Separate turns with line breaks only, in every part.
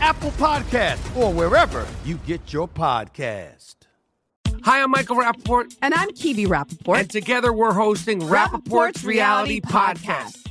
Apple Podcast, or wherever you get your podcast.
Hi, I'm Michael Rapaport.
And I'm Kebe Rapaport.
And together we're hosting Rapaport's, Reality Podcast.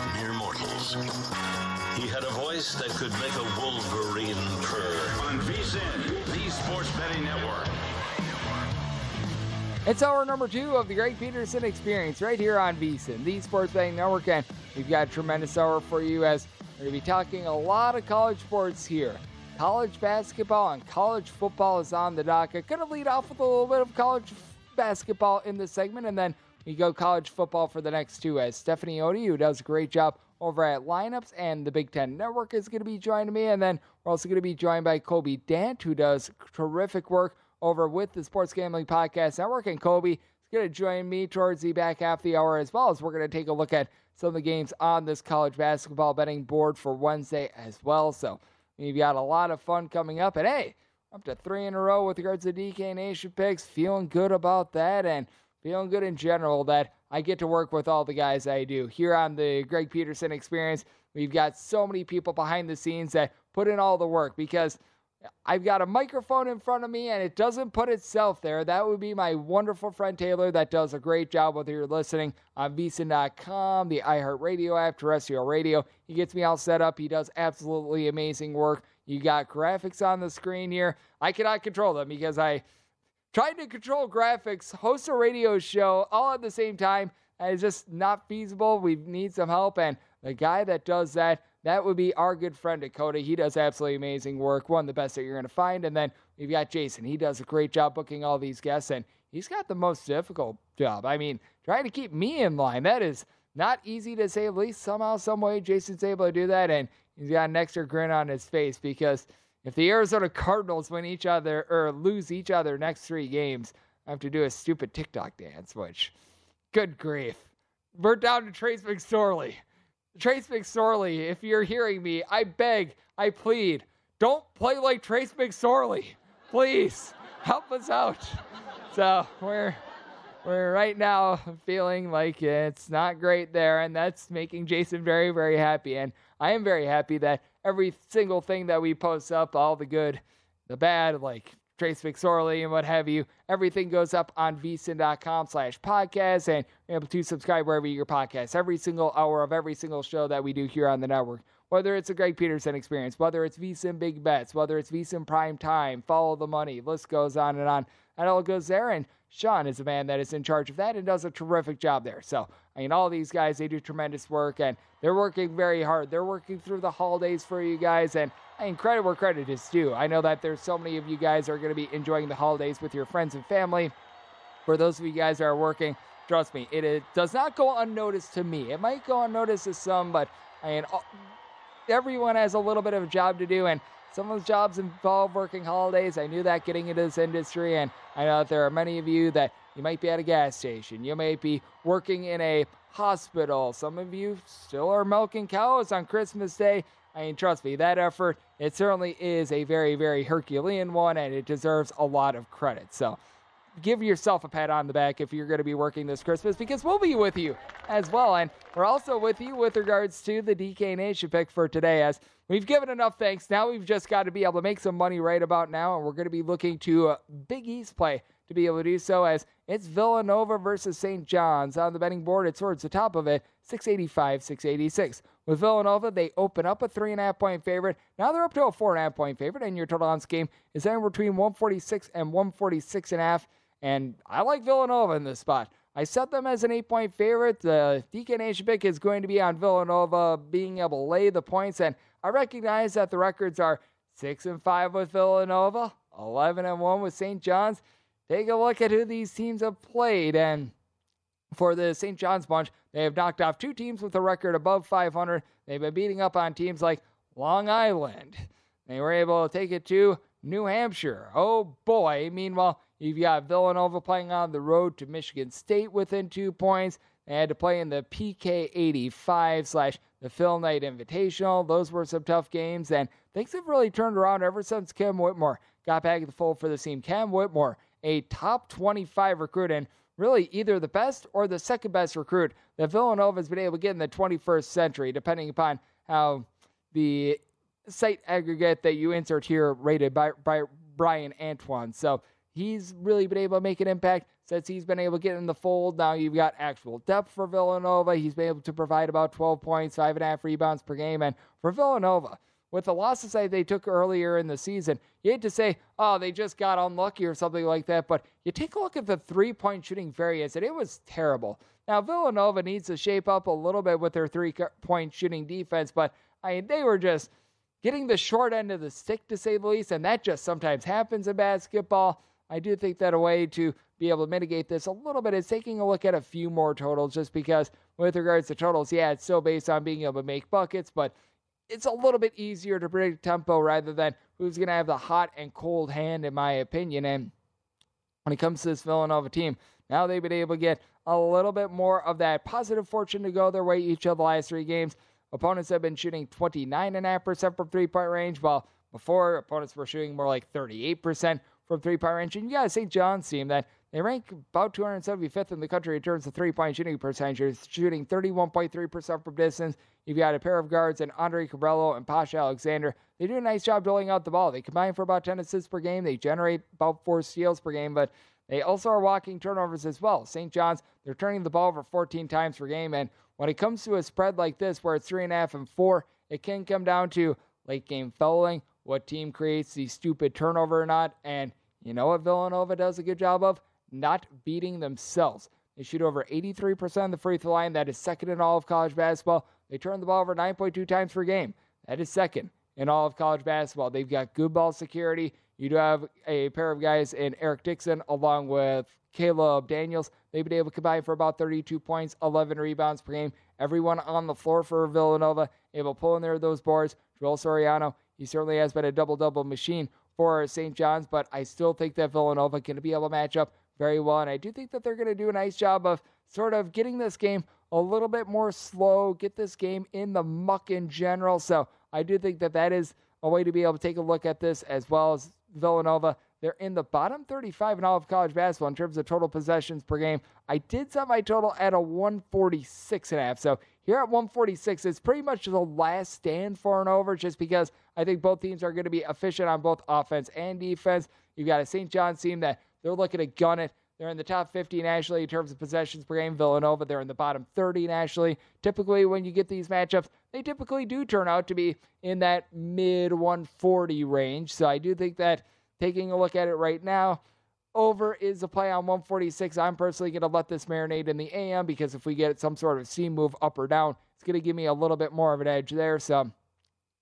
amongst mere mortals. He had a voice that could make a wolverine purr. On VSIN, the Sports Betting Network.
It's hour number two of the Greg Peterson Experience right here on VSIN, the Sports Betting Network, and we've got a tremendous hour for you as we're going to be talking a lot of college sports here. College basketball and college football is on the docket. Going to lead off with a little bit of college basketball in this segment, and then we go college football for the next two as Stephanie Odie, who does a great job over at Lineups and the Big Ten Network, is going to be joining me, and then we're also going to be joined by Kobe Dant, who does terrific work over with the Sports Gambling Podcast Network. And Kobe is going to join me towards the back half of the hour as well as we're going to take a look at some of the games on this college basketball betting board for Wednesday as well. So we've got a lot of fun coming up. And hey, up to three in a row with regards to DK Nation picks. Feeling good about that and feeling good in general that I get to work with all the guys I do. Here on the Greg Peterson experience, we've got so many people behind the scenes that put in all the work because – I've got a microphone in front of me and it doesn't put itself there. That would be my wonderful friend Taylor that does a great job whether you're listening on vsin.com, the iHeartRadio app, terrestrial radio. He gets me all set up. He does absolutely amazing work. You got graphics on the screen here. I cannot control them because I tried to control graphics, host a radio show all at the same time. It's just not feasible. We need some help. And the guy that does that that would be our good friend Dakota. He does absolutely amazing work, one of the best that you're going to find. And then we've got Jason. He does a great job booking all these guests, and he's got the most difficult job. I mean, trying to keep me in line, that is not easy to say, at least somehow, some way, Jason's able to do that. And he's got an extra grin on his face because if the Arizona Cardinals win each other or lose each other next three games, I have to do a stupid TikTok dance, which, good grief. We're down to Trace McSorley. Trace McSorley, if you're hearing me, I beg, I plead, don't play like Trace McSorley. Please help us out. So we're we're right now feeling like it's not great there, and that's making Jason very, very happy. And I am very happy that every single thing that we post up, all the good, the bad, like Trace McSorley and what have you. Everything goes up on vsin.com slash podcast and you're able to subscribe wherever you your podcast. Every single hour of every single show that we do here on the network. Whether it's a Greg Peterson experience, whether it's VSIN Big Bets, whether it's VSIN Prime Time, Follow the Money, list goes on and on. It all goes there. And Sean is a man that is in charge of that and does a terrific job there. So, I mean, all these guys, they do tremendous work and they're working very hard. They're working through the holidays for you guys. And I mean, credit where credit is due. I know that there's so many of you guys are going to be enjoying the holidays with your friends and family. For those of you guys that are working, trust me, it, it does not go unnoticed to me. It might go unnoticed to some, but I mean, everyone has a little bit of a job to do. And some of those jobs involve working holidays. I knew that getting into this industry, and I know that there are many of you that you might be at a gas station, you may be working in a hospital. Some of you still are milking cows on Christmas Day. I mean, trust me, that effort, it certainly is a very, very Herculean one, and it deserves a lot of credit. So, give yourself a pat on the back if you're going to be working this Christmas because we'll be with you as well. And we're also with you with regards to the DK Nation pick for today as we've given enough thanks. Now we've just got to be able to make some money right about now. And we're going to be looking to uh, Big East play to be able to do so as it's Villanova versus St. John's on the betting board. It's towards the top of it, 685, 686. With Villanova, they open up a three and a half point favorite. Now they're up to a four and a half point favorite, and your total on this game is anywhere between 146 and 146 and a half. And I like Villanova in this spot. I set them as an eight point favorite. The DK Nation pick is going to be on Villanova being able to lay the points. And I recognize that the records are 6 and 5 with Villanova, 11 and 1 with St. John's. Take a look at who these teams have played. And for the St. John's bunch, they have knocked off two teams with a record above 500. They've been beating up on teams like Long Island. They were able to take it to New Hampshire. Oh boy. Meanwhile, You've got Villanova playing on the road to Michigan State within two points. They had to play in the PK 85 slash the Phil Knight Invitational. Those were some tough games, and things have really turned around ever since Cam Whitmore got back in the fold for the team. Cam Whitmore, a top 25 recruit, and really either the best or the second best recruit that Villanova has been able to get in the 21st century, depending upon how the site aggregate that you insert here rated by, by Bryan Antoine. So he's really been able to make an impact since he's been able to get in the fold. Now you've got actual depth for Villanova. He's been able to provide about 12 points, five and a half rebounds per game. And for Villanova, with the losses that they took earlier in the season, you hate to say, oh, they just got unlucky or something like that, but you take a look at the three point shooting variance, and it was terrible. Now, Villanova needs to shape up a little bit with their three point shooting defense, but I mean, they were just getting the short end of the stick, to say the least, and that just sometimes happens in basketball. I do think that a way to be able to mitigate this a little bit is taking a look at a few more totals, just because with regards to totals, yeah, it's still based on being able to make buckets, but it's a little bit easier to predict tempo rather than who's going to have the hot and cold hand, in my opinion. And when it comes to this Villanova team, now they've been able to get a little bit more of that positive fortune to go their way each of the last three games. Opponents have been shooting 29.5% from three point range, while before opponents were shooting more like 38% from three point range. And you got a St. John's team that they rank about 275th in the country in terms of three point shooting percentage, shooting 31.3% from distance. You've got a pair of guards and Andre Curbelo and Posh Alexander. They do a nice job doling out the ball. They combine for about 10 assists per game. They generate about four steals per game, but they also are walking turnovers as well. St. John's, they're turning the ball over 14 times per game. And when it comes to a spread like this, where it's three and a half and four, it can come down to late game fouling, what team creates the stupid turnover or not. And you know what Villanova does a good job of? Not beating themselves. They shoot over 83% of the free throw line. That is second in all of college basketball. They turn the ball over 9.2 times per game. That is second in all of college basketball. They've got good ball security. You do have a pair of guys in Eric Dixon along with Caleb Daniels. They've been able to combine for about 32 points, 11 rebounds per game. Everyone on the floor for Villanova able to pull in there those boards. Joel Soriano, he certainly has been a double double machine for St. John's, but I still think that Villanova can be able to match up very well. And I do think that they're going to do a nice job of sort of getting this game a little bit more slow, get this game in the muck in general. So I do think that that is a way to be able to take a look at this as well as Villanova. They're in the bottom 35 in all of college basketball in terms of total possessions per game. I did set my total at a 146 and a half. So here at 146, it's pretty much the last stand for an over just because I think both teams are going to be efficient on both offense and defense. You've got a St. John's team that they're looking to gun it. They're in the top 50 nationally in terms of possessions per game. Villanova, they're in the bottom 30 nationally. Typically, when you get these matchups, they typically do turn out to be in that mid 140 range. So I do think that taking a look at it right now, over is a play on 146. I'm personally going to let this marinate in the AM because if we get some sort of C move up or down, it's going to give me a little bit more of an edge there. So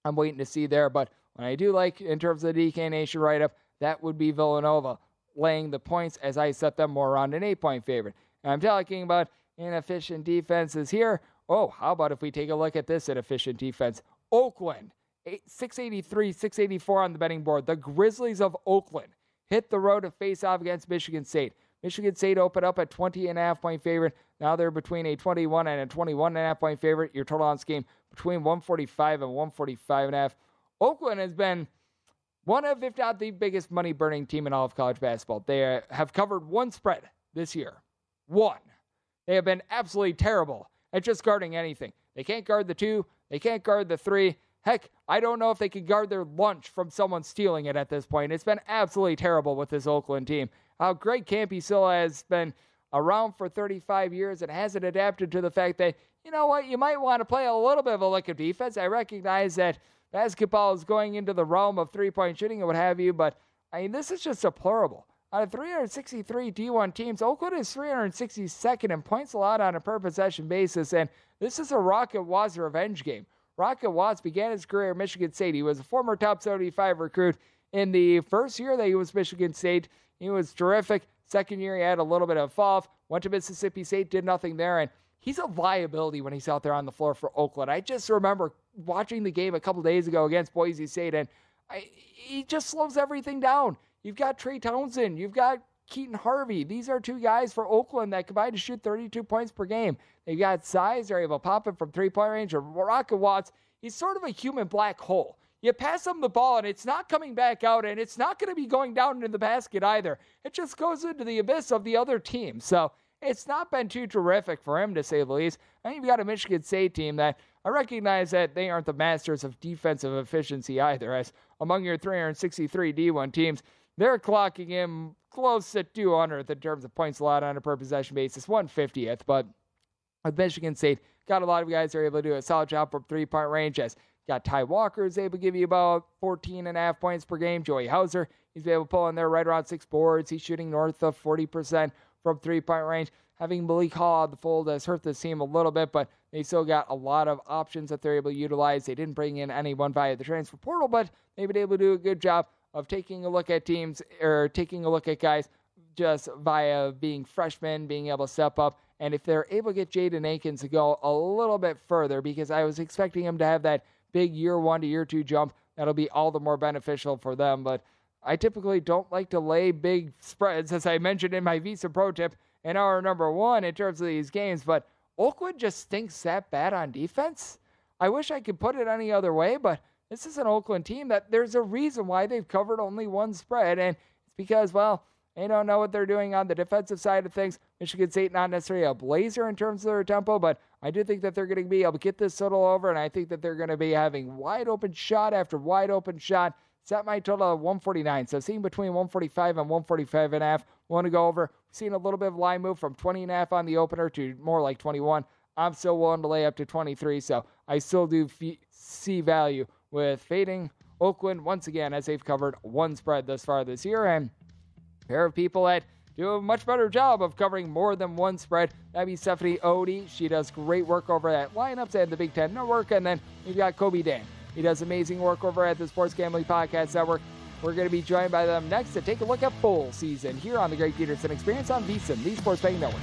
I'm waiting to see there. But what I do like in terms of the DK Nation write up, that would be Villanova laying the points as I set them more around an eight point favorite. And I'm talking about inefficient defenses here. Oh, how about if we take a look at this inefficient defense? Oakland, 683, 684 on the betting board. The Grizzlies of Oakland hit the road to face off against Michigan State. Michigan State opened up at 20 and a half point favorite. Now they're between a 21 and a 21 and a half point favorite. Your total on this game between 145 and 145 and a half. Oakland has been one of, if not the biggest money burning team in all of college basketball. They have covered one spread this year. One. They have been absolutely terrible at just guarding anything. They can't guard the two, they can't guard the three. Heck, I don't know if they can guard their lunch from someone stealing it at this point. It's been absolutely terrible with this Oakland team. How Greg Kampe still has been around for 35 years and hasn't adapted to the fact that, you know what, you might want to play a little bit of a lick of defense. I recognize that basketball is going into the realm of three point shooting and what have you, but I mean, this is just deplorable. Out of 363 D1 teams, Oakland is 362nd in points allowed on a per possession basis, and this is a Rocket Watts revenge game. Rocket Watts began his career at Michigan State. He was a former top 75 recruit in the first year that he was Michigan State. He was terrific. Second year, he had a little bit of a fall off. Went to Mississippi State, did nothing there, and he's a liability when he's out there on the floor for Oakland. I just remember watching the game a couple days ago against Boise State, and I, he just slows everything down. You've got Trey Townsend. You've got Keaton Hervey. These are two guys for Oakland that combine to shoot 32 points per game. They've got size. They're able to pop it from three point range. Or Rocket Watts, he's sort of a human black hole. You pass him the ball and it's not coming back out and it's not going to be going down into the basket either. It just goes into the abyss of the other team. So it's not been too terrific for him, to say the least. I And you've got a Michigan State team that I recognize that they aren't the masters of defensive efficiency either, as among your 363 D1 teams, they're clocking in close to 200 in terms of points allowed on a per possession basis, 150th. But with Michigan State, got a lot of guys that are able to do a solid job from three point range. As got Ty Walker is able to give you about 14 and a half points per game. Joey Hauser, he's able to pull in there right around six boards. He's shooting north of 40% from three point range. Having Malik Hall out the fold has hurt this team a little bit, but they still got a lot of options that they're able to utilize. They didn't bring in anyone via the transfer portal, but they've been able to do a good job of taking a look at teams or taking a look at guys just via being freshmen, being able to step up. And if they're able to get Jaden Akins to go a little bit further, because I was expecting him to have that big year one to year two jump, that'll be all the more beneficial for them. But I typically don't like to lay big spreads, as I mentioned in my VSIN Pro tip in our number one in terms of these games. But Oakland just stinks that bad on defense. I wish I could put it any other way, but this is an Oakland team that there's a reason why they've covered only one spread, and it's because, well, they don't know what they're doing on the defensive side of things. Michigan State not necessarily a blazer in terms of their tempo, but I do think that they're going to be able to get this total over, and I think that they're going to be having wide open shot after wide open shot. Set my total of 149. So seeing between 145 and 145 and a half. Want to go over. Seeing a little bit of line move from 20 and a half on the opener to more like 21. I'm still willing to lay up to 23, so I still do f- see value with fading Oakland once again as they've covered one spread thus far this year. And a pair of people that do a much better job of covering more than one spread. That'd be Stephanie Odie. She does great work over at Lineups and the Big Ten Network. And then you've got Kobe Dant. He does amazing work over at the Sports Gambling Podcast Network. We're going to be joined by them next to take a look at full season here on the Greg Peterson Experience on VSiN, the Sports Betting Network.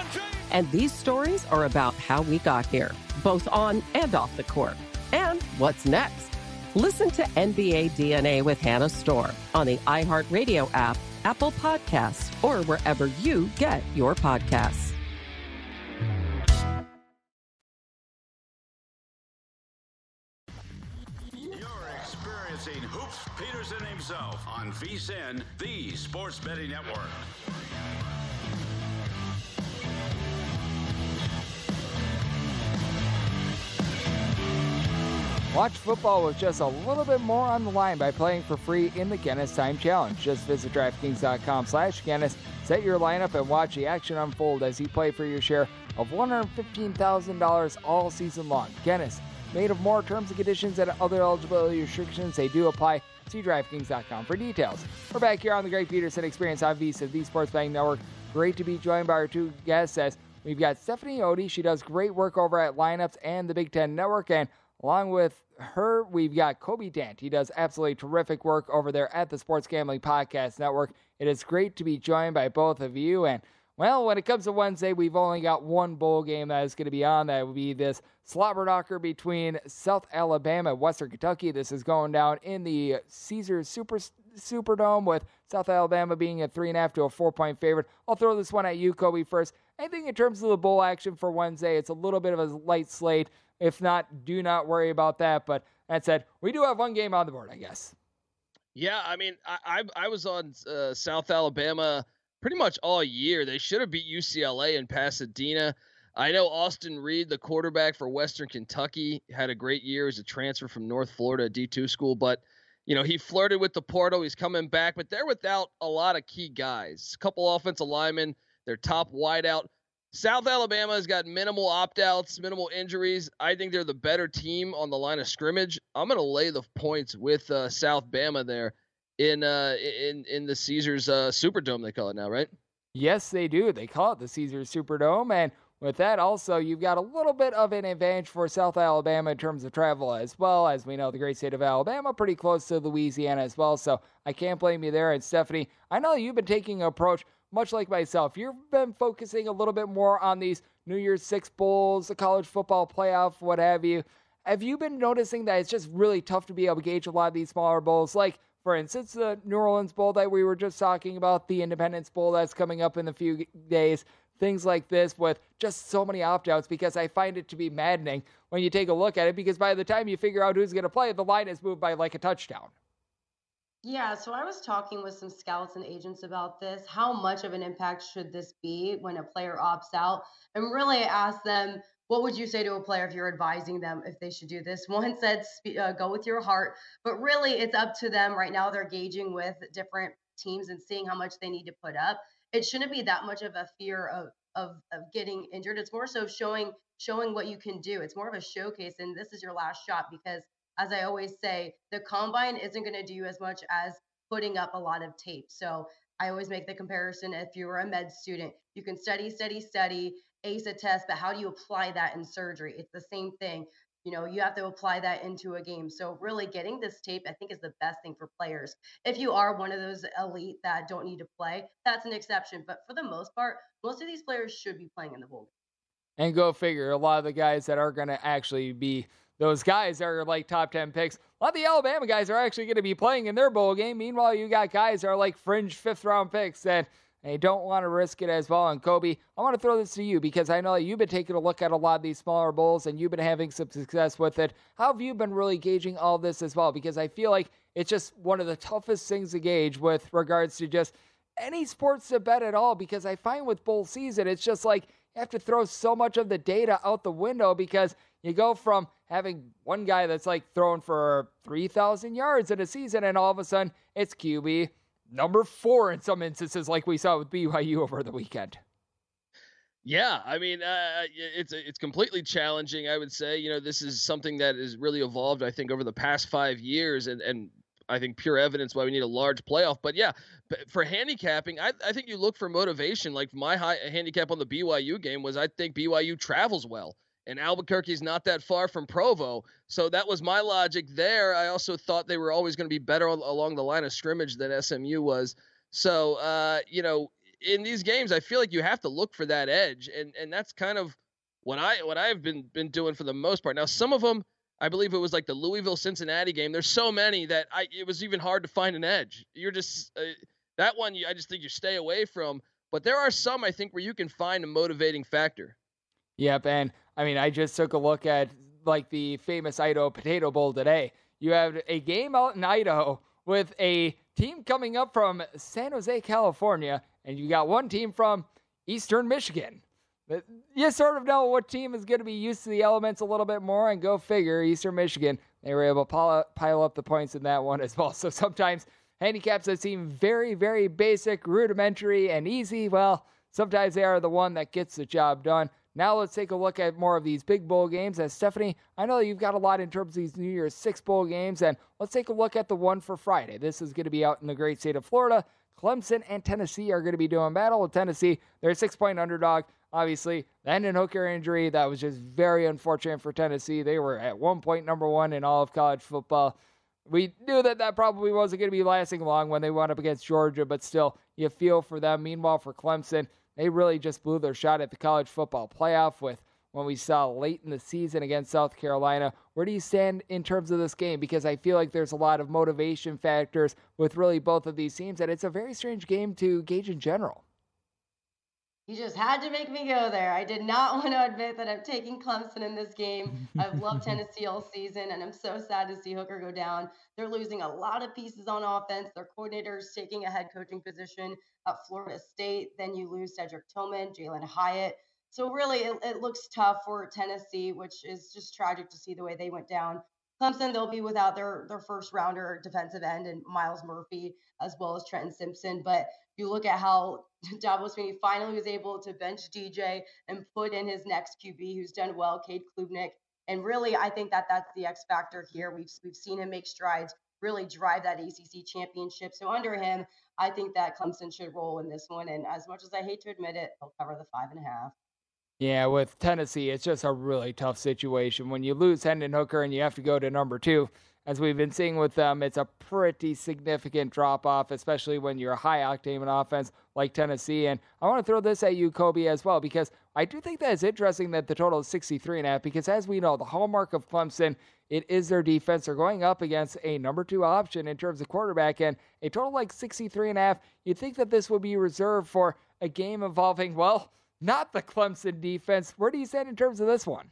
And these stories are about how we got here, both on and off the court. And what's next? Listen to NBA DNA with Hannah Storm on the iHeartRadio app, Apple Podcasts, or wherever you get your podcasts.
You're experiencing Hoops Peterson himself on VSIN, the Sports Betting Network.
Watch football with just a little bit more on the line by playing for free in the Guinness Time Challenge. Just visit DraftKings.com slash Guinness, set your lineup, and watch the action unfold as you play for your share of $115,000 all season long. Guinness, made of more terms and conditions and other eligibility restrictions. They do apply. See DraftKings.com for details. We're back here on the Greg Peterson Experience on VSIN, the Sports Betting Network. Great to be joined by our two guests as we've got Stephanie Odie. She does great work over at Lineups and the Big Ten Network. And Along with her, we've got Kobe Dant. He does absolutely terrific work over there at the Sports Gambling Podcast Network. It is great to be joined by both of you. And, well, when it comes to Wednesday, we've only got one bowl game that is going to be on. That will be this slobber knocker between South Alabama and Western Kentucky. This is going down in the Caesars Super Superdome with South Alabama being a three and a half to a four point favorite. I'll throw this one at you, Kobe, first. I think in terms of the bowl action for Wednesday, it's a little bit of a light slate. If not, do not worry about that. But that said, we do have one game on the board, I guess.
Yeah, I mean, I I, I was on uh, South Alabama pretty much all year. They should have beat UCLA in Pasadena. I know Austin Reed, the quarterback for Western Kentucky, had a great year as a transfer from North Florida D2 school, but you know, he flirted with the portal. He's coming back, but they're without a lot of key guys. A couple offensive linemen, their top wideout. South Alabama has got minimal opt outs, minimal injuries. I think they're the better team on the line of scrimmage. I'm going to lay the points with uh, South Bama there in uh, in in the Caesars uh, Superdome. They call it now, right?
Yes, they do. They call it the Caesars Superdome, and with that, also you've got a little bit of an advantage for South Alabama in terms of travel as well. As we know, the great state of Alabama pretty close to Louisiana as well, so I can't blame you there. And Stephanie, I know you've been taking an approach much like myself, you've been focusing a little bit more on these New Year's Six Bowls, the college football playoff, what have you. Have you been noticing that it's just really tough to be able to gauge a lot of these smaller bowls? Like, for instance, the New Orleans Bowl that we were just talking about, the Independence Bowl that's coming up in a few days, things like this with just so many opt outs because I find it to be maddening when you take a look at it because by the time you figure out who's going to play, the line has moved by like a touchdown.
Yeah, so I was talking with some scouts and agents about this. How much of an impact should this be when a player opts out? And really ask them, what would you say to a player if you're advising them if they should do this? One said, uh, go with your heart, but really it's up to them. Right now, they're gauging with different teams and seeing how much they need to put up. It shouldn't be that much of a fear of of of getting injured. It's more so showing showing what you can do. It's more of a showcase, and this is your last shot because as I always say, the combine isn't going to do as much as putting up a lot of tape. So I always make the comparison if you were a med student, you can study, study, study, ace a test, but how do you apply that in surgery? It's the same thing. You know, you have to apply that into a game. So really getting this tape, I think, is the best thing for players. If you are one of those elite that don't need to play, that's an exception. But for the most part, most of these players should be playing in the bowl.
And go figure, a lot of the guys that are going to actually be those guys are like top 10 picks. A lot of the Alabama guys are actually going to be playing in their bowl game. Meanwhile, you got guys that are like fringe fifth round picks that they don't want to risk it as well. And Kobe, I want to throw this to you because I know that you've been taking a look at a lot of these smaller bowls and you've been having some success with it. How have you been really gauging all this as well? Because I feel like it's just one of the toughest things to gauge with regards to just any sports to bet at all. Because I find with bowl season, it's just like you have to throw so much of the data out the window because you go from having one guy that's like throwing for 3,000 yards in a season, and all of a sudden it's QB number four in some instances, like we saw with BYU over the weekend.
Yeah, I mean, uh, it's it's completely challenging. I would say, you know, this is something that has really evolved. I think over the past five years, and and I think pure evidence why we need a large playoff. But yeah, for handicapping, I, I think you look for motivation. Like my high handicap on the BYU game was I think BYU travels well and Albuquerque's not that far from Provo. So that was my logic there. I also thought they were always going to be better along the line of scrimmage than SMU was. So, uh, you know, in these games, I feel like you have to look for that edge, and and that's kind of what I what I've been been doing for the most part. Now, some of them, I believe it was like the Louisville Cincinnati game. There's so many that I it was even hard to find an edge. You're just uh, that one. I just think you stay away from. But there are some I think where you can find a motivating factor.
Yep, and I mean, I just took a look at like the famous Idaho Potato Bowl today. You have a game out in Idaho with a team coming up from San Jose, California, and you got one team from Eastern Michigan. But you sort of know what team is going to be used to the elements a little bit more, and go figure, Eastern Michigan, they were able to pile up the points in that one as well. So sometimes handicaps that seem very, very basic, rudimentary, and easy, well, sometimes they are the one that gets the job done. Now let's take a look at more of these big bowl games. As Stephanie, I know you've got a lot in terms of these New Year's six bowl games, and let's take a look at the one for Friday. This is going to be out in the great state of Florida. Clemson and Tennessee are going to be doing battle. With Tennessee, they're a six point underdog. Obviously, the Hendon Hooker injury, that was just very unfortunate for Tennessee. They were at one point number one in all of college football. We knew that that probably wasn't going to be lasting long when they went up against Georgia, but still, you feel for them. Meanwhile, for Clemson, they really just blew their shot at the college football playoff with when we saw late in the season against South Carolina. Where do you stand in terms of this game? Because I feel like there's a lot of motivation factors with really both of these teams, and it's a very strange game to gauge in general.
You just had to make me go there. I did not want to admit that I'm taking Clemson in this game. I've loved Tennessee all season, and I'm so sad to see Hooker go down. They're losing a lot of pieces on offense. Their coordinator's taking a head coaching position at Florida State. Then you lose Cedric Tillman, Jalin Hyatt. So really, it, it looks tough for Tennessee, which is just tragic to see the way they went down. Clemson, they'll be without their their first rounder defensive end and Myles Murphy as well as Trenton Simpson. But you look at how Dabo Swinney finally was able to bench DJ and put in his next QB who's done well, Cade Klubnik. And really, I think that that's the X factor here. We've we've seen him make strides, really drive that ACC championship. So under him, I think that Clemson should roll in this one. And as much as I hate to admit it, they'll cover the five and a half.
Yeah, with Tennessee, it's just a really tough situation. When you lose Hendon Hooker and you have to go to number two, as we've been seeing with them, it's a pretty significant drop off, especially when you're a high octane offense like Tennessee. And I want to throw this at you, Kobe, as well, because I do think that it's interesting that the total is 63 and a half, because as we know, the hallmark of Clemson, it is their defense. They're going up against a number two option in terms of quarterback, and a total like 63 and a half. You'd think that this would be reserved for a game involving, well, not the Clemson defense. Where do you stand in terms of this one?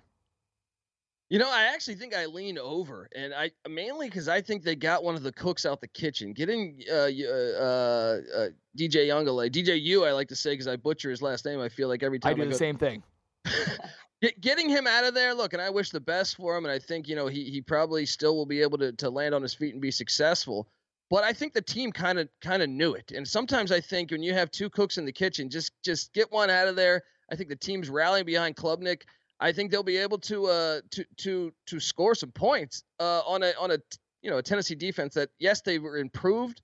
You know, I actually think I lean over, and I mainly because I think they got one of the cooks out the kitchen. Getting uh, uh, uh, DJ Youngale, DJ U, I like to say because I butcher his last name. I feel like every time
I do
I
the
go,
same thing.
Getting him out of there, look, and I wish the best for him, and I think you know he he probably still will be able to to land on his feet and be successful. But I think the team kind of kind of knew it, and sometimes I think when you have two cooks in the kitchen, just just get one out of there. I think the team's rallying behind Klubnik. I think they'll be able to uh to to to score some points uh on a on a you know a Tennessee defense that yes they were improved,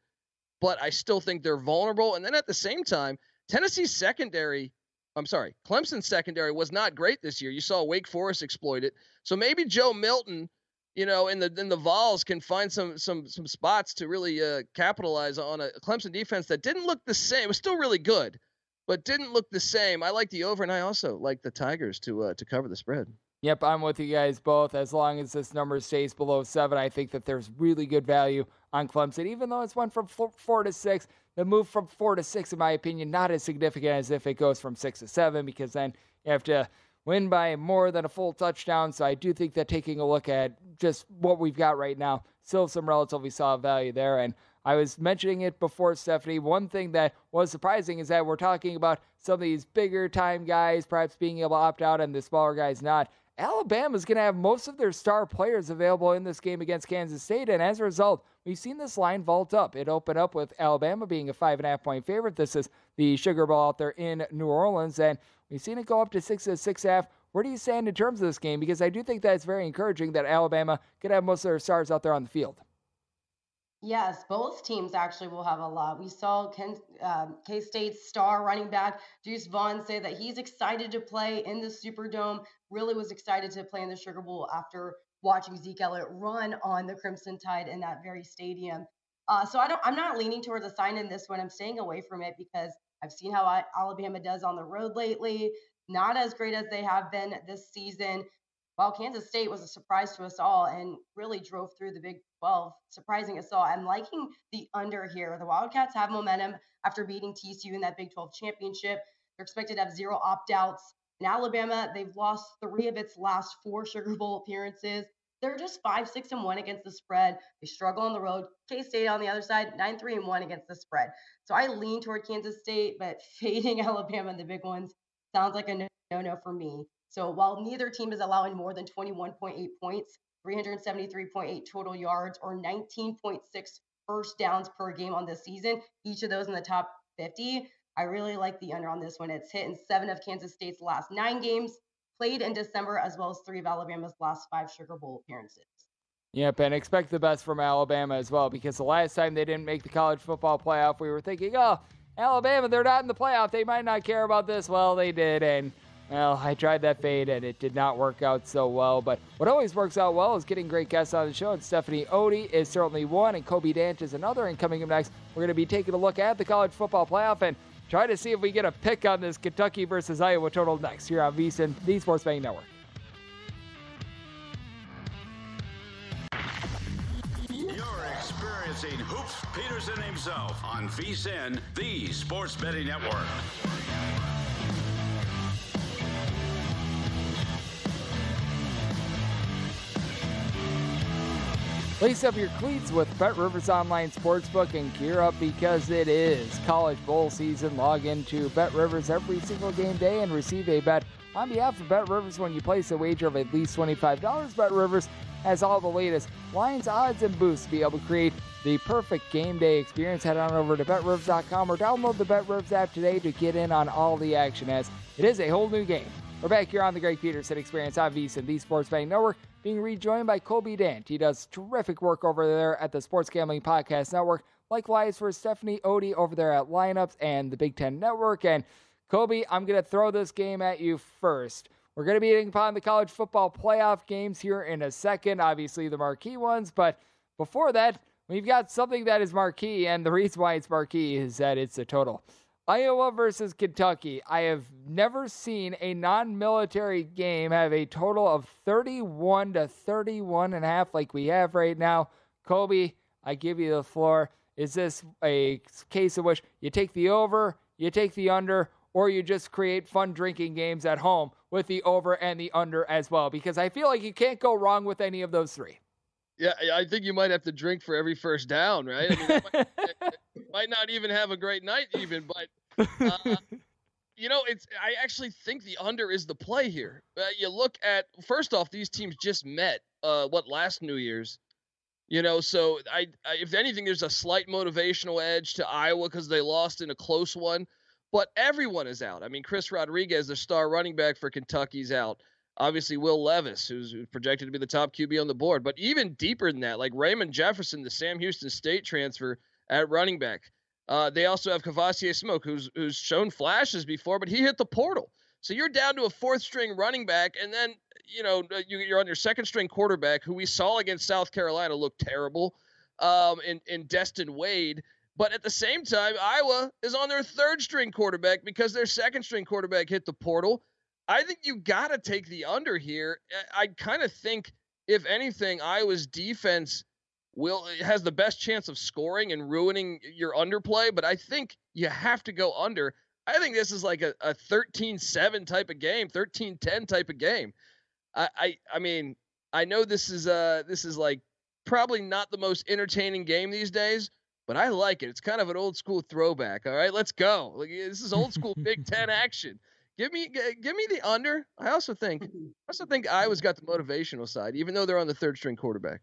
but I still think they're vulnerable. And then at the same time, Tennessee's secondary, I'm sorry, Clemson's secondary was not great this year. You saw Wake Forest exploit it. So maybe Joe Milton, you know, in the in the Vols can find some some some spots to really uh, capitalize on a Clemson defense that didn't look the same. It was still really good but didn't look the same. I like the over, and I also like the Tigers to uh, to cover the spread.
Yep, I'm with you guys both. As long as this number stays below seven, I think that there's really good value on Clemson. Even though it's went from four to six, the move from four to six, in my opinion, not as significant as if it goes from six to seven, because then you have to win by more than a full touchdown. So I do think that taking a look at just what we've got right now, still some relatively solid value there. And I was mentioning it before, Stephanie. One thing that was surprising is that we're talking about some of these bigger time guys perhaps being able to opt out and the smaller guys not. Alabama's going to have most of their star players available in this game against Kansas State, and as a result, we've seen this line vault up. It opened up with Alabama being a five and a half point favorite. This is the Sugar Bowl out there in New Orleans, and we've seen it go up to six six and a half. Where do you stand in terms of this game? Because I do think that it's very encouraging that Alabama could have most of their stars out there on the field.
Yes, both teams actually will have a lot. We saw um, K State's star running back Deuce Vaughn say that he's excited to play in the Superdome. Really was excited to play in the Sugar Bowl after watching Zeke Elliott run on the Crimson Tide in that very stadium. Uh, so I don't. I'm not leaning towards a sign in this one. I'm staying away from it because I've seen how Alabama does on the road lately. Not as great as they have been this season while Kansas State was a surprise to us all and really drove through the Big 12, surprising us all. I'm liking the under here. The Wildcats have momentum after beating TCU in that Big 12 championship. They're expected to have zero opt outs. In Alabama, they've lost three of its last four Sugar Bowl appearances. They're just five, six, and one against the spread. They struggle on the road. K State on the other side, nine, three, and one against the spread. So I lean toward Kansas State, but fading Alabama in the big ones sounds like a no no for me. So while neither team is allowing more than 21.8 points, 373.8 total yards, or 19.6 first downs per game on this season, each of those in the top 50, I really like the under on this one. It's hit in seven of Kansas State's last nine games, played in December, as well as three of Alabama's last five Sugar Bowl appearances.
Yep, and expect the best from Alabama as well, because the last time they didn't make the college football playoff, we were thinking, oh, Alabama, they're not in the playoff. They might not care about this. Well, they did, and well, I tried that fade and it did not work out so well. But what always works out well is getting great guests on the show. And Stephanie Odie is certainly one, and Kobe Dant is another. And coming up next, we're going to be taking a look at the college football playoff and try to see if we get a pick on this Kentucky versus Iowa total next here on VSIN, the Sports Betting Network.
You're experiencing Hoops Peterson himself on VSIN, the Sports Betting Network.
Lace up your cleats with Bet Rivers Online Sportsbook and gear up because it is college bowl season. Log into Bet Rivers every single game day and receive a bet on behalf of Bet Rivers when you place a wager of at least $25. Bet Rivers has all the latest lines, odds, and boosts to be able to create the perfect game day experience. Head on over to BetRivers.com or download the Bet Rivers app today to get in on all the action as it is a whole new game. We're back here on the Greg Peterson Experience on VSIN, the Sports Betting Network being rejoined by Kobe Dant. He does terrific work over there at the Sports Gambling Podcast Network. Likewise for Stephanie Odie over there at Lineups and the Big Ten Network. And Kobe, I'm going to throw this game at you first. We're going to be hitting upon the college football playoff games here in a second, obviously the marquee ones. But before that, we've got something that is marquee, and the reason why it's marquee is that it's a total. Iowa versus Kentucky. I have never seen a non-military game have a total of 31 to 31 and a half like we have right now. Kobe, I give you the floor. Is this a case of which you take the over, you take the under, or you just create fun drinking games at home with the over and the under as well because I feel like you can't go wrong with any of those three.
Yeah, I think you might have to drink for every first down, right? I mean, might, not even have a great night, even. But uh, you know, it's. I actually think the under is the play here. Uh, you look at first off, these teams just met. Uh, what last New Year's? You know, so I, I if anything, there's a slight motivational edge to Iowa because they lost in a close one. But everyone is out. I mean, Chris Rodriguez, the star running back for Kentucky's out. Obviously, Will Levis, who's projected to be the top QB on the board. But even deeper than that, like Ramon Jefferson, the Sam Houston State transfer at running back. Uh, they also have Kavosiey Smoke, who's who's shown flashes before, but he hit the portal. So you're down to a fourth string running back, and then you know uh, you, are on your second string quarterback, who we saw against South Carolina look terrible, um, in in Destin Wade. But at the same time, Iowa is on their third string quarterback because their second string quarterback hit the portal. I think you got to take the under here. I kind of think, if anything, Iowa's defense will has the best chance of scoring and ruining your underplay. But I think you have to go under. I think this is like a, a 13-7 type of game, 13-10 type of game. I, I I mean, I know this is uh this is like probably not the most entertaining game these days, but I like it. It's kind of an old school throwback. All right, let's go. Like, this is old school Big Ten action. Give me, give me the under. I also think, I also think Iowa's got the motivational side, even though they're on the third string quarterback.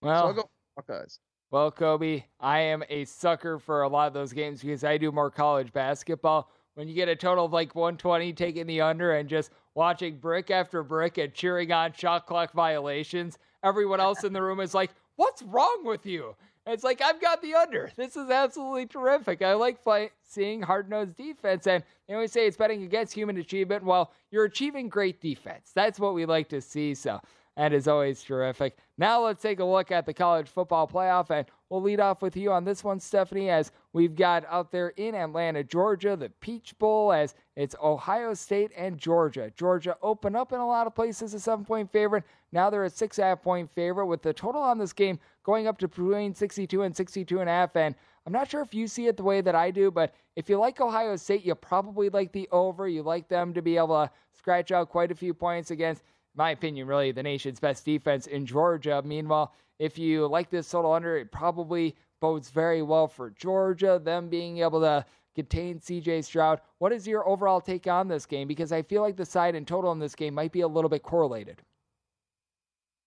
Well,
so I'll go Hawkeyes.
Well, Kobe, I am a sucker for a lot of those games because I do more college basketball. When you get a total of like 120 taking the under and just watching brick after brick and cheering on shot clock violations, everyone else in the room is like, "What's wrong with you?" it's like I've got the under. This is absolutely terrific. I like seeing hard nosed defense, and they always say it's betting against human achievement. Well, you're achieving great defense. That's what we like to see. So that is always terrific. Now let's take a look at the college football playoff, and we'll lead off with you on this one, Stephanie, as we've got out there in Atlanta, Georgia, the Peach Bowl, as it's Ohio State and Georgia. Georgia open up in a lot of places a seven point favorite. Now they're a six and a half point favorite, with the total on this game going up to between 62 and 62 and a half. And I'm not sure if you see it the way that I do, but if you like Ohio State, you probably like the over. You like them to be able to scratch out quite a few points against my opinion, really the nation's best defense in Georgia. Meanwhile, if you like this total under, it probably bodes very well for Georgia, them being able to contain CJ Stroud. What is your overall take on this game? Because I feel like the side and total in this game might be a little bit correlated.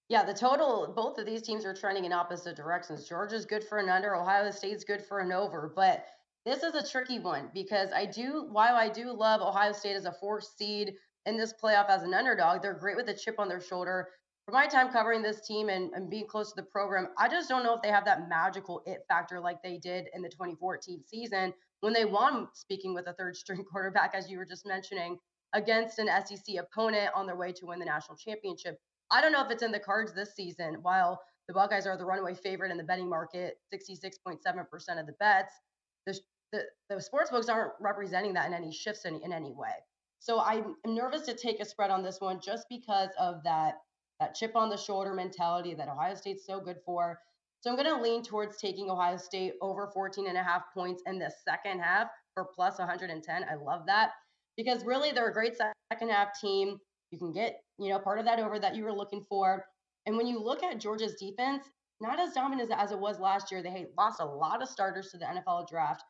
Yeah, the total, both of these teams are trending in opposite directions. Georgia's good for an under, Ohio State's good for an over. But this is a tricky one because I do, while I do love Ohio State as a fourth seed, in this playoff as an underdog. They're great with a chip on their shoulder. For my time covering this team and, and being close to the program, I just don't know if they have that magical it factor like they did in the 2014 season when they won, speaking with a third string quarterback, as you were just mentioning, against an SEC opponent on their way to win the national championship. I don't know if it's in the cards this season. While the Buckeyes are the runaway favorite in the betting market, 66.7% of the bets, the, the, the sports books aren't representing that in any shifts in, in any way. So I'm nervous to take a spread on this one just because of that that chip on the shoulder mentality that Ohio State's so good for. So I'm going to lean towards taking Ohio State over 14 and a half points in the second half for plus 110. I love that because really they're a great second half team. You can get, you know, part of that over that you were looking for. And when you look at Georgia's defense, not as dominant as it was last year. They lost a lot of starters to the NFL draft.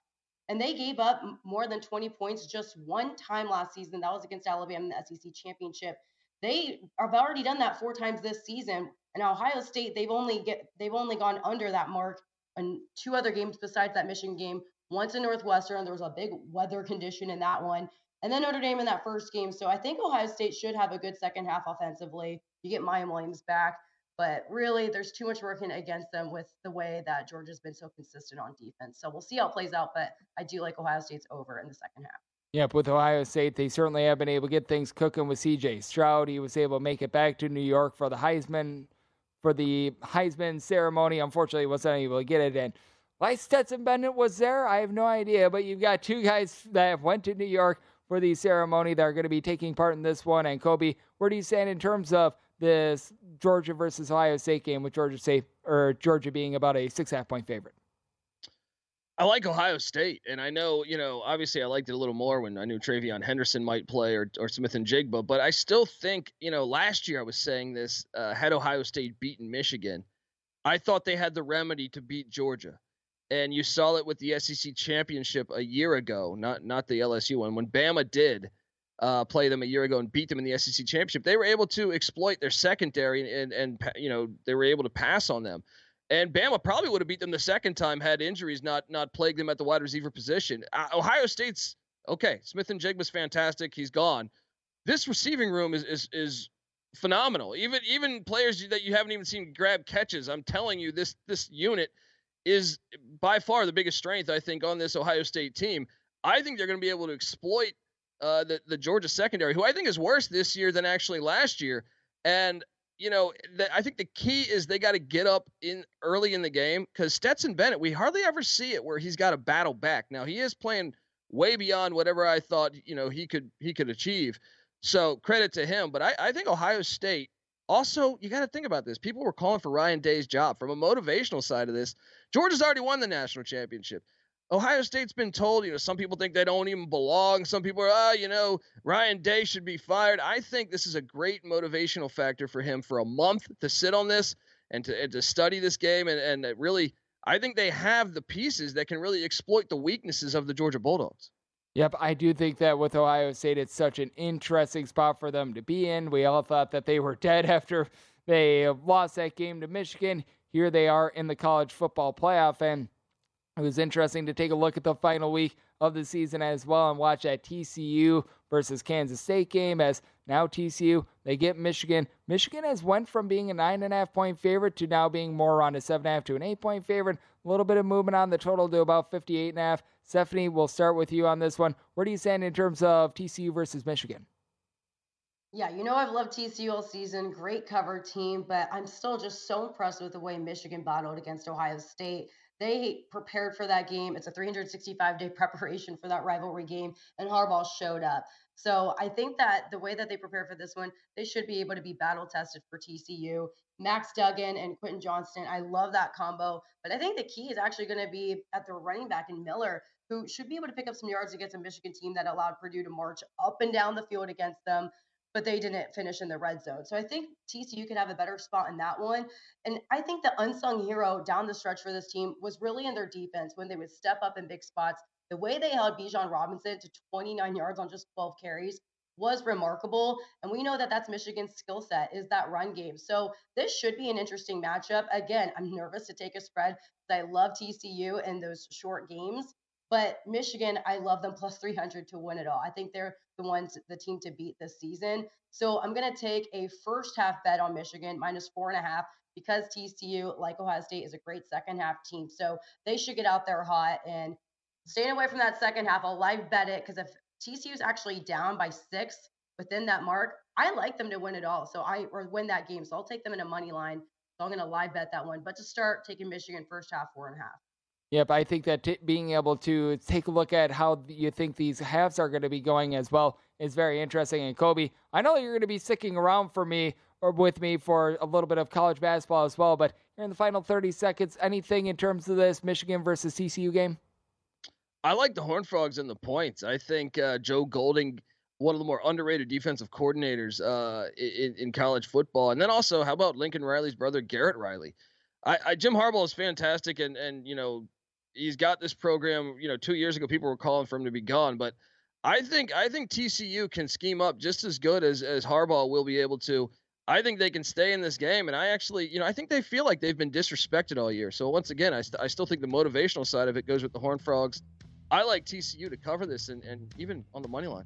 And they gave up more than 20 points just one time last season. That was against Alabama in the SEC championship. They have already done that four times this season. And Ohio State, they've only get they've only gone under that mark in two other games besides that Michigan game. Once in Northwestern, there was a big weather condition in that one. And then Notre Dame in that first game. So I think Ohio State should have a good second half offensively. You get Miyan Williams back. But really, there's too much working against them with the way that Georgia's been so consistent on defense. So we'll see how it plays out. But I do like Ohio State's over in the second half.
Yep, with Ohio State, they certainly have been able to get things cooking with CJ Stroud. He was able to make it back to New York for the Heisman for the Heisman ceremony. Unfortunately, wasn't able to get it. And why Stetson Bennett was there, I have no idea. But you've got two guys that went to New York for the ceremony that are going to be taking part in this one. And Kobe, where do you stand in terms of this Georgia versus Ohio State game with Georgia State or Georgia being about a six half point favorite?
I like Ohio State, and I know, you know, obviously I liked it a little more when I knew TreVeyon Henderson might play or, or Smith-Njigba, but I still think, you know, last year I was saying this, uh, had Ohio State beaten Michigan, I thought they had the remedy to beat Georgia. And you saw it with the SEC championship a year ago, not not the LSU one. When Bama did uh, play them a year ago and beat them in the SEC championship, they were able to exploit their secondary and and you know they were able to pass on them. And Bama probably would have beat them the second time had injuries not not plagued them at the wide receiver position. Uh, Ohio State's okay. Smith-Njigba's fantastic. He's gone. This receiving room is is is phenomenal. Even even players that you haven't even seen grab catches. I'm telling you, this this unit is by far the biggest strength I think on this Ohio State team. I think they're going to be able to exploit uh, the the Georgia secondary, who I think is worse this year than actually last year. And you know, the, I think the key is they got to get up in early in the game because Stetson Bennett, we hardly ever see it where he's got to battle back. Now he is playing way beyond whatever I thought you know he could he could achieve. So credit to him. But I, I think Ohio State also you got to think about this. People were calling for Ryan Day's job from a motivational side of this. Georgia's already won the national championship. Ohio State's been told, you know, some people think they don't even belong. Some people are, ah, oh, you know, Ryan Day should be fired. I think this is a great motivational factor for him for a month to sit on this and to, and to study this game. And, and really, I think they have the pieces that can really exploit the weaknesses of the Georgia Bulldogs.
Yep, I do think that with Ohio State, it's such an interesting spot for them to be in. We all thought that they were dead after they lost that game to Michigan. Here they are in the college football playoff. And it was interesting to take a look at the final week of the season as well and watch that TCU versus Kansas State game as now TCU they get Michigan. Michigan has went from being a nine and a half point favorite to now being more on a seven and a half to an eight point favorite. A little bit of movement on the total to about 58 and a half. Stephanie, we'll start with you on this one. Where do you stand in terms of TCU versus Michigan?
Yeah, you know I've loved TCU all season. Great cover team, but I'm still just so impressed with the way Michigan battled against Ohio State. They prepared for that game. It's a 365 day preparation for that rivalry game, and Harbaugh showed up. So I think that the way that they prepare for this one, they should be able to be battle tested for TCU. Max Duggan and Quentin Johnston, I love that combo. But I think the key is actually going to be at the running back in Miller, who should be able to pick up some yards against a Michigan team that allowed Purdue to march up and down the field against them but they didn't finish in the red zone. So I think TCU could have a better spot in that one. And I think the unsung hero down the stretch for this team was really in their defense when they would step up in big spots. The way they held Bijan Robinson to 29 yards on just 12 carries was remarkable. And we know that that's Michigan's skill set is that run game. So this should be an interesting matchup. Again, I'm nervous to take a spread because I love TCU in those short games. But Michigan, I love them plus 300 to win it all. I think they're the ones, the team to beat this season. So I'm going to take a first half bet on Michigan minus four and a half because TCU, like Ohio State, is a great second half team. So they should get out there hot and staying away from that second half. I'll live bet it because if TCU is actually down by six within that mark, I like them to win it all. So I or win that game. So I'll take them in a money line. So I'm going to live bet that one. But to start, taking Michigan first half, four and a half.
Yep, I think that t- being able to take a look at how you think these halves are going to be going as well is very interesting. And Kobe, I know you're going to be sticking around for me or with me for a little bit of college basketball as well. But here in the final 30 seconds, anything in terms of this Michigan versus TCU game?
I like the Horn Frogs and the points. I think uh, Joe Golding, one of the more underrated defensive coordinators uh, in, in college football, and then also how about Lincoln Riley's brother Garrett Riley? I, I, Jim Harbaugh is fantastic, and and you know he's got this program. You know, two years ago, people were calling for him to be gone, but I think I think TCU can scheme up just as good as as Harbaugh will be able to. I think they can stay in this game, and I actually, you know, I think they feel like they've been disrespected all year. So once again, I, st- I still think the motivational side of it goes with the Horn Frogs. I like TCU to cover this, and, and even on the money line.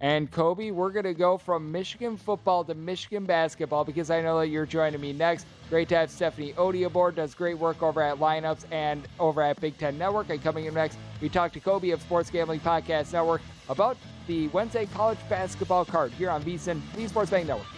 And Kobe, we're going to go from Michigan football to Michigan basketball because I know that you're joining me next. Great to have Stephanie Odie aboard. Does great work over at Lineups and over at Big Ten Network. And coming up next, we talk to Kobe of Sports Gambling Podcast Network about the Wednesday college basketball card here on VSIN, the Sports Betting Network.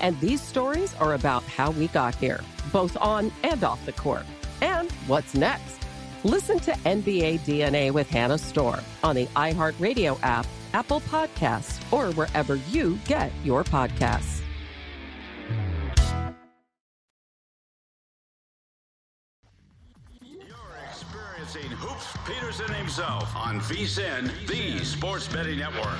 And these stories are about how we got here, both on and off the court. And what's next? Listen to NBA DNA with Hannah Storm on the iHeartRadio app, Apple Podcasts, or wherever you get your podcasts.
You're experiencing Hoops Peterson himself on VSIN, the Sports Betting Network.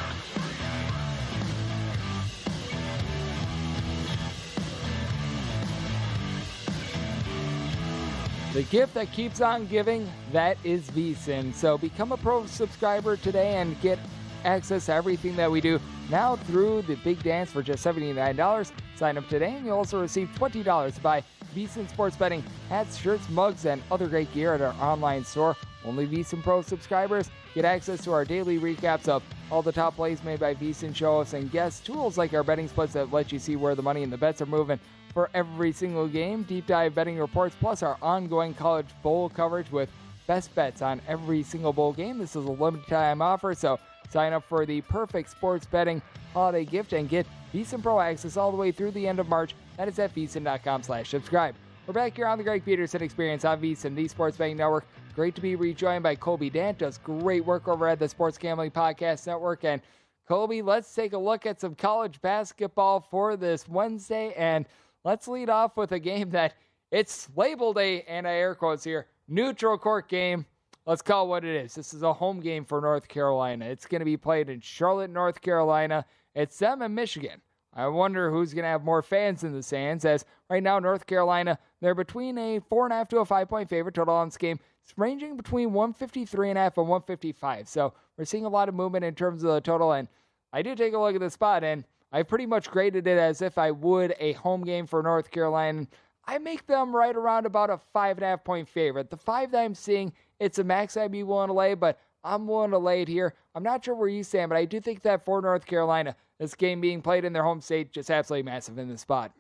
The gift that keeps on giving, that is VSIN. So become a pro subscriber today and get access to everything that we do now through the big dance for just $79. Sign up today and you'll also receive $20 to buy VSIN sports betting hats, shirts, mugs, and other great gear at our online store. Only VSIN Pro subscribers get access to our daily recaps of all the top plays made by VSIN show us and guests, tools like our betting splits that let you see where the money and the bets are moving for every single game, deep dive betting reports, plus our ongoing college bowl coverage with best bets on every single bowl game. This is a limited time offer, so sign up for the perfect sports betting holiday gift and get VSIN Pro access all the way through the end of March. That is at VSIN.com slash subscribe. We're back here on the Greg Peterson Experience on VSIN, the Sports Betting Network. Great to be rejoined by Kobe Dant. Does great work over at the Sports Gambling Podcast Network. And Kobe, let's take a look at some college basketball for this Wednesday. And Let's lead off with a game that it's labeled a, and I air quotes here, neutral court game. Let's call it what it is. This is a home game for North Carolina. It's going to be played in Charlotte, North Carolina. It's them and Michigan. I wonder who's going to have more fans in the stands, as right now, North Carolina, they're between a 4.5 to a 5 point favorite total on this game. It's ranging between 153.5 and 155. So we're seeing a lot of movement in terms of the total. And I did take a look at the spot, and I pretty much graded it as if I would a home game for North Carolina. I make them right around about a five and a half point favorite. The five that I'm seeing, it's a max I'd be willing to lay, but I'm willing to lay it here. I'm not sure where you stand, but I do think that for North Carolina, this game being played in their home state, just absolutely massive in this spot.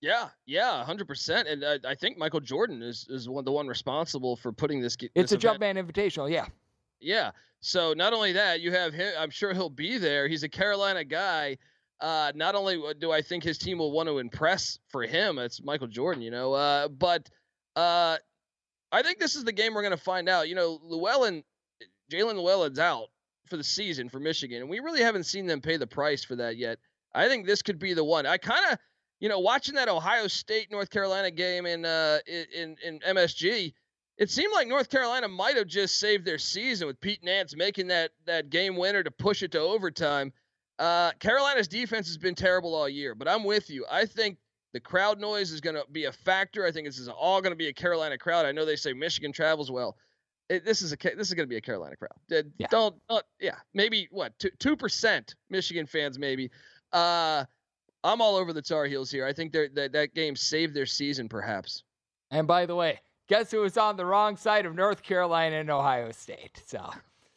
Yeah, yeah, hundred percent. And I, I, think Michael Jordan is is one the one responsible for putting this. this
it's a
event.
Jumpman Invitational, yeah.
Yeah. So not only that, you have him. I'm sure he'll be there. He's a Carolina guy. Uh, not only do I think his team will want to impress for him, it's Michael Jordan, you know, uh, but uh, I think this is the game we're going to find out. You know, Llewellyn, Jaelin Llewellyn's out for the season for Michigan, and we really haven't seen them pay the price for that yet. I think this could be the one. I kind of, you know, watching that Ohio State North Carolina game in uh in in MSG, it seemed like North Carolina might have just saved their season with Pete Nance making that that game winner to push it to overtime. Uh, Carolina's defense has been terrible all year, but I'm with you. I think the crowd noise is going to be a factor. I think this is all going to be a Carolina crowd. I know they say Michigan travels well. It, this is a this is going to be a Carolina crowd. Yeah. Don't, don't yeah maybe what two percent Michigan fans maybe. Uh, I'm all over the Tar Heels here. I think that that game saved their season perhaps.
And by the way, guess who was on the wrong side of North Carolina and Ohio State? So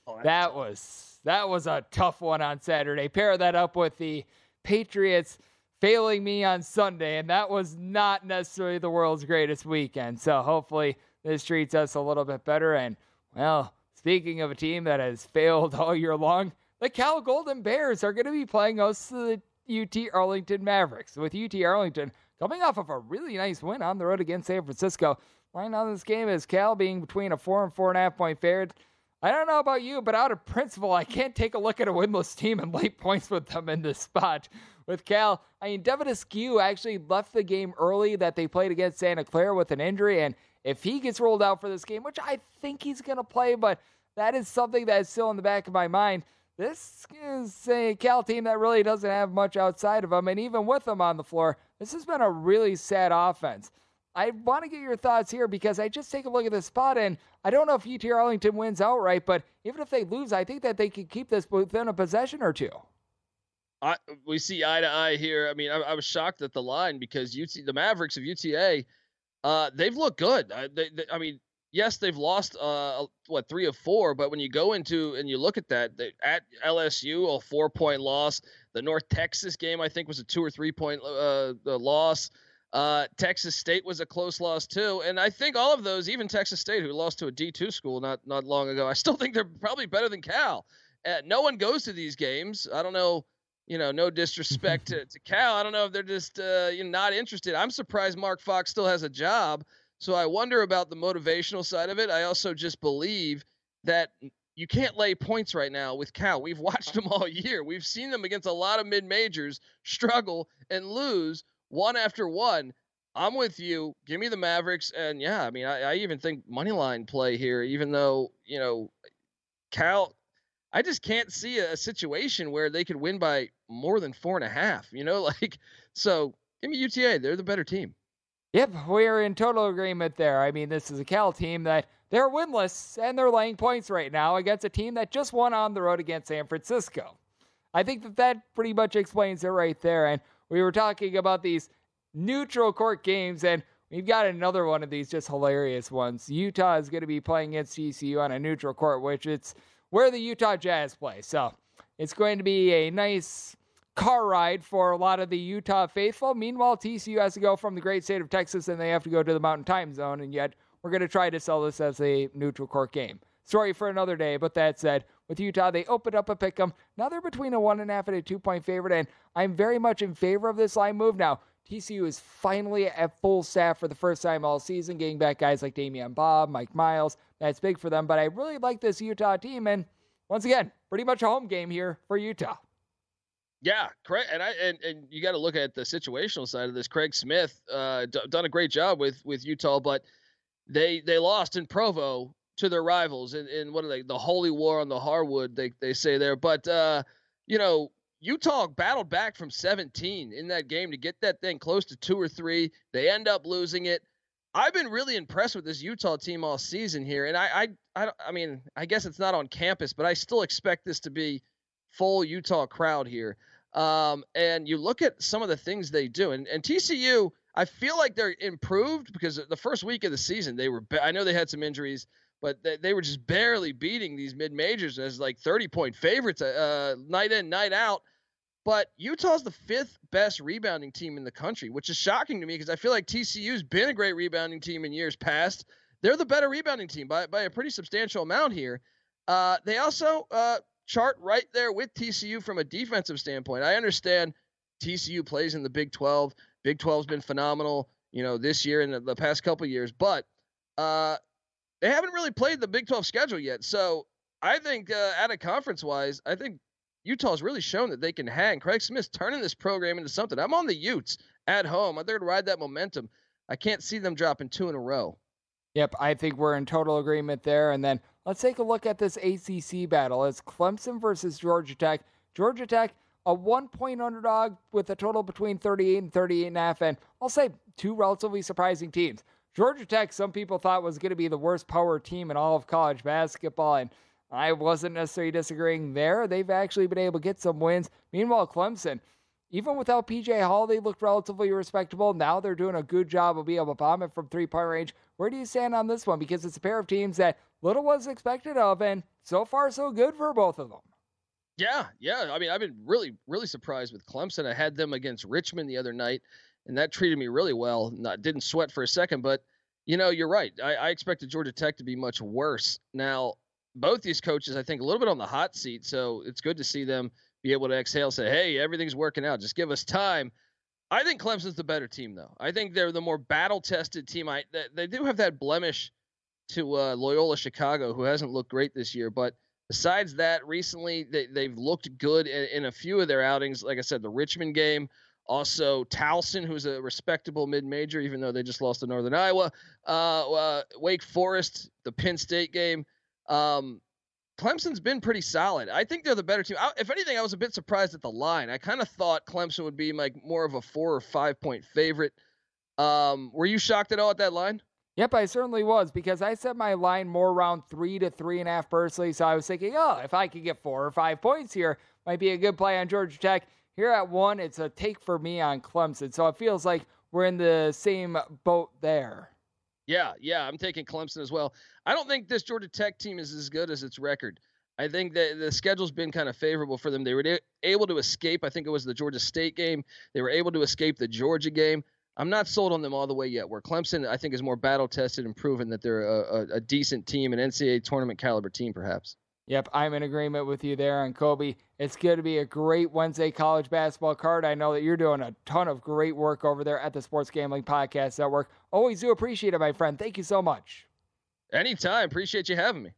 oh, that was that was a tough one on Saturday. Pair that up with the Patriots failing me on Sunday, and that was not necessarily the world's greatest weekend. So hopefully this treats us a little bit better. And well, speaking of a team that has failed all year long, the Cal Golden Bears are going to be playing us the UT Arlington Mavericks. With UT Arlington coming off of a really nice win on the road against San Francisco. Line on this game is Cal being between a four and four and a half point favorite. I don't know about you, but out of principle, I can't take a look at a winless team and lay points with them in this spot. With Cal, I mean, Devin Askew actually left the game early that they played against Santa Clara with an injury, and if he gets rolled out for this game, which I think he's going to play, but that is something that is still in the back of my mind. This is a Cal team that really doesn't have much outside of them, and even with them on the floor, this has been a really sad offense. I want to get your thoughts here because I just take a look at the spot and I don't know if UT Arlington wins outright, but even if they lose, I think that they could keep this within a possession or two.
I, we see eye to eye here. I mean, I, I was shocked at the line because UT, the Mavericks of UTA, uh, they've looked good. I, they, they, I mean, yes, they've lost uh, what three of four, but when you go into and you look at that, they, at LSU, a four point loss. The North Texas game, I think, was a two or three point uh, loss. Uh, Texas State was a close loss too, and I think all of those, even Texas State, who lost to a D two school not not long ago, I still think they're probably better than Cal. Uh, no one goes to these games. I don't know you know, no disrespect to, to Cal. I don't know if they're just uh, you know not interested. I'm surprised Mark Fox still has a job. So I wonder about the motivational side of it. I also just believe that you can't lay points right now with Cal. We've watched them all year. We've seen them against a lot of mid majors struggle and lose one after one. I'm with you. Give me the Mavericks, and yeah, I mean, I, I even think money line play here. Even though you know, Cal I just can't see a, situation where they could win by more than four and a half. You know, like so. Give me UTA. They're the better team.
Yep, we're in total agreement there. I mean, this is a Cal team that they're winless and they're laying points right now against a team that just won on the road against San Francisco. I think that that pretty much explains it right there. And we were talking about these neutral court games, and we've got another one of these just hilarious ones. Utah is going to be playing against TCU on a neutral court, which it's where the Utah Jazz play. So it's going to be a nice car ride for a lot of the Utah faithful. Meanwhile, TCU has to go from the great state of Texas and they have to go to the Mountain Time Zone, and yet we're going to try to sell this as a neutral court game. Story for another day, but that said, with Utah, they opened up a pick 'em. Now they're between a one and a half and a two point favorite, and I'm very much in favor of this line move. Now, TCU is finally at full staff for the first time all season, getting back guys like Damion Baugh, Mike Miles. That's big for them. But I really like this Utah team. And once again, pretty much a home game here for Utah.
Yeah, correct. And I and, and you got to look at the situational side of this. Craig Smith uh, d- done a great job with with Utah, but they they lost in Provo to their rivals in, in what are they the holy war on the hardwood they they say there. But uh, you know Utah battled back from 17 in that game to get that thing close to two or three. They end up losing it. I've been really impressed with this Utah team all season here, and I, I, I, I mean, I guess it's not on campus, but I still expect this to be full Utah crowd here. Um, and you look at some of the things they do, and, and TCU, I feel like they're improved because the first week of the season they were. I know they had some injuries, but they, they were just barely beating these mid majors as like 30 point favorites uh, night in, night out. But Utah's the fifth best rebounding team in the country, which is shocking to me because I feel like TCU's been a great rebounding team in years past. They're the better rebounding team by, by a pretty substantial amount here. Uh, they also uh, chart right there with TCU from a defensive standpoint. I understand TCU plays in the Big 12. Big 12's been phenomenal, you know, this year and the, the past couple years, but uh, they haven't really played the Big 12 schedule yet. So I think, uh, at a conference wise, I think Utah's really shown that they can hang. Craig Smith's turning this program into something. I'm on the Utes at home. I think they're going to ride that momentum. I can't see them dropping two in a row.
Yep, I think we're in total agreement there. And then let's take a look at this ACC battle. It's Clemson versus Georgia Tech. Georgia Tech, a one point underdog with a total between 38 and 38 and a half. And I'll say two relatively surprising teams. Georgia Tech, some people thought was going to be the worst power team in all of college basketball. And I wasn't necessarily disagreeing there. They've actually been able to get some wins. Meanwhile, Clemson, even without PJ Hall, they looked relatively respectable. Now they're doing a good job of being able to bomb it from three point range. Where do you stand on this one? Because it's a pair of teams that little was expected of, and so far so good for both of them.
Yeah, yeah. I mean, I've been really, really surprised with Clemson. I had them against Richmond the other night, and that treated me really well. Not, didn't sweat for a second, but you know, you're right. I, I expected Georgia Tech to be much worse. Now, both these coaches, I think, a little bit on the hot seat, so it's good to see them be able to exhale, say, "Hey, everything's working out. Just give us time." I think Clemson's the better team, though. I think they're the more battle-tested team. I they, they do have that blemish to uh, Loyola Chicago, who hasn't looked great this year, but besides that, recently they, they've looked good in, in a few of their outings. Like I said, the Richmond game, also Towson, who's a respectable mid-major, even though they just lost to Northern Iowa. Uh, uh, Wake Forest, the Penn State game. Um, Clemson's been pretty solid. I think they're the better team. I, if anything, I was a bit surprised at the line. I kind of thought Clemson would be like more of a four or five point favorite. Um, were you shocked at all at that line?
Yep, I certainly was because I set my line more around three to three and a half personally. So I was thinking, oh, if I could get four or five points here, might be a good play on Georgia Tech. Here at one, it's a take for me on Clemson. So it feels like we're in the same boat there.
Yeah, yeah, I'm taking Clemson as well. I don't think this Georgia Tech team is as good as its record. I think that the schedule's been kind of favorable for them. They were able to escape. I think it was the Georgia State game. They were able to escape the Georgia game. I'm not sold on them all the way yet. Where Clemson, I think, is more battle tested and proven that they're a, a, a decent team, an NCAA tournament caliber team, perhaps.
Yep, I'm in agreement with you there on Kobe. It's going to be a great Wednesday college basketball card. I know that you're doing a ton of great work over there at the Sports Gambling Podcast Network. Always do appreciate it, my friend. Thank you so much.
Anytime. Appreciate you having me.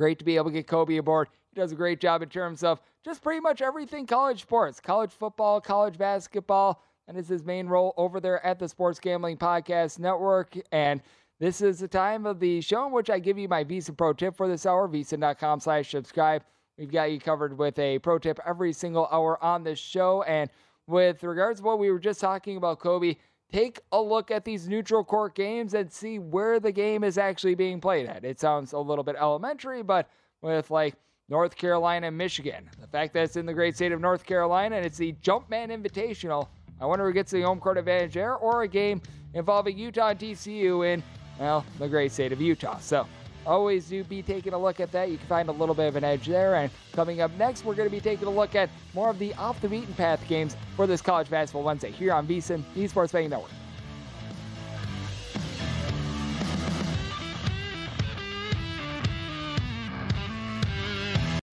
Great to be able to get Kobe aboard. He does a great job in terms of just pretty much everything college sports, college football, college basketball. and That is his main role over there at the Sports Gambling Podcast Network. And this is the time of the show in which I give you my VSiN Pro tip for this hour, VSiN.com slash subscribe. We've got you covered with a pro tip every single hour on this show. And with regards to what we were just talking about, Kobe, take a look at these neutral court games and see where the game is actually being played at. It sounds a little bit elementary, but with like North Carolina and Michigan, the fact that it's in the great state of North Carolina and it's the Jumpman Invitational, I wonder who gets the home court advantage there, or a game involving Utah and TCU in well, the great state of Utah. So always do be taking a look at that. You can find a little bit of an edge there. And coming up next, we're going to be taking a look at more of the off the beaten path games for this college basketball Wednesday here on VSiN, Esports Betting Network.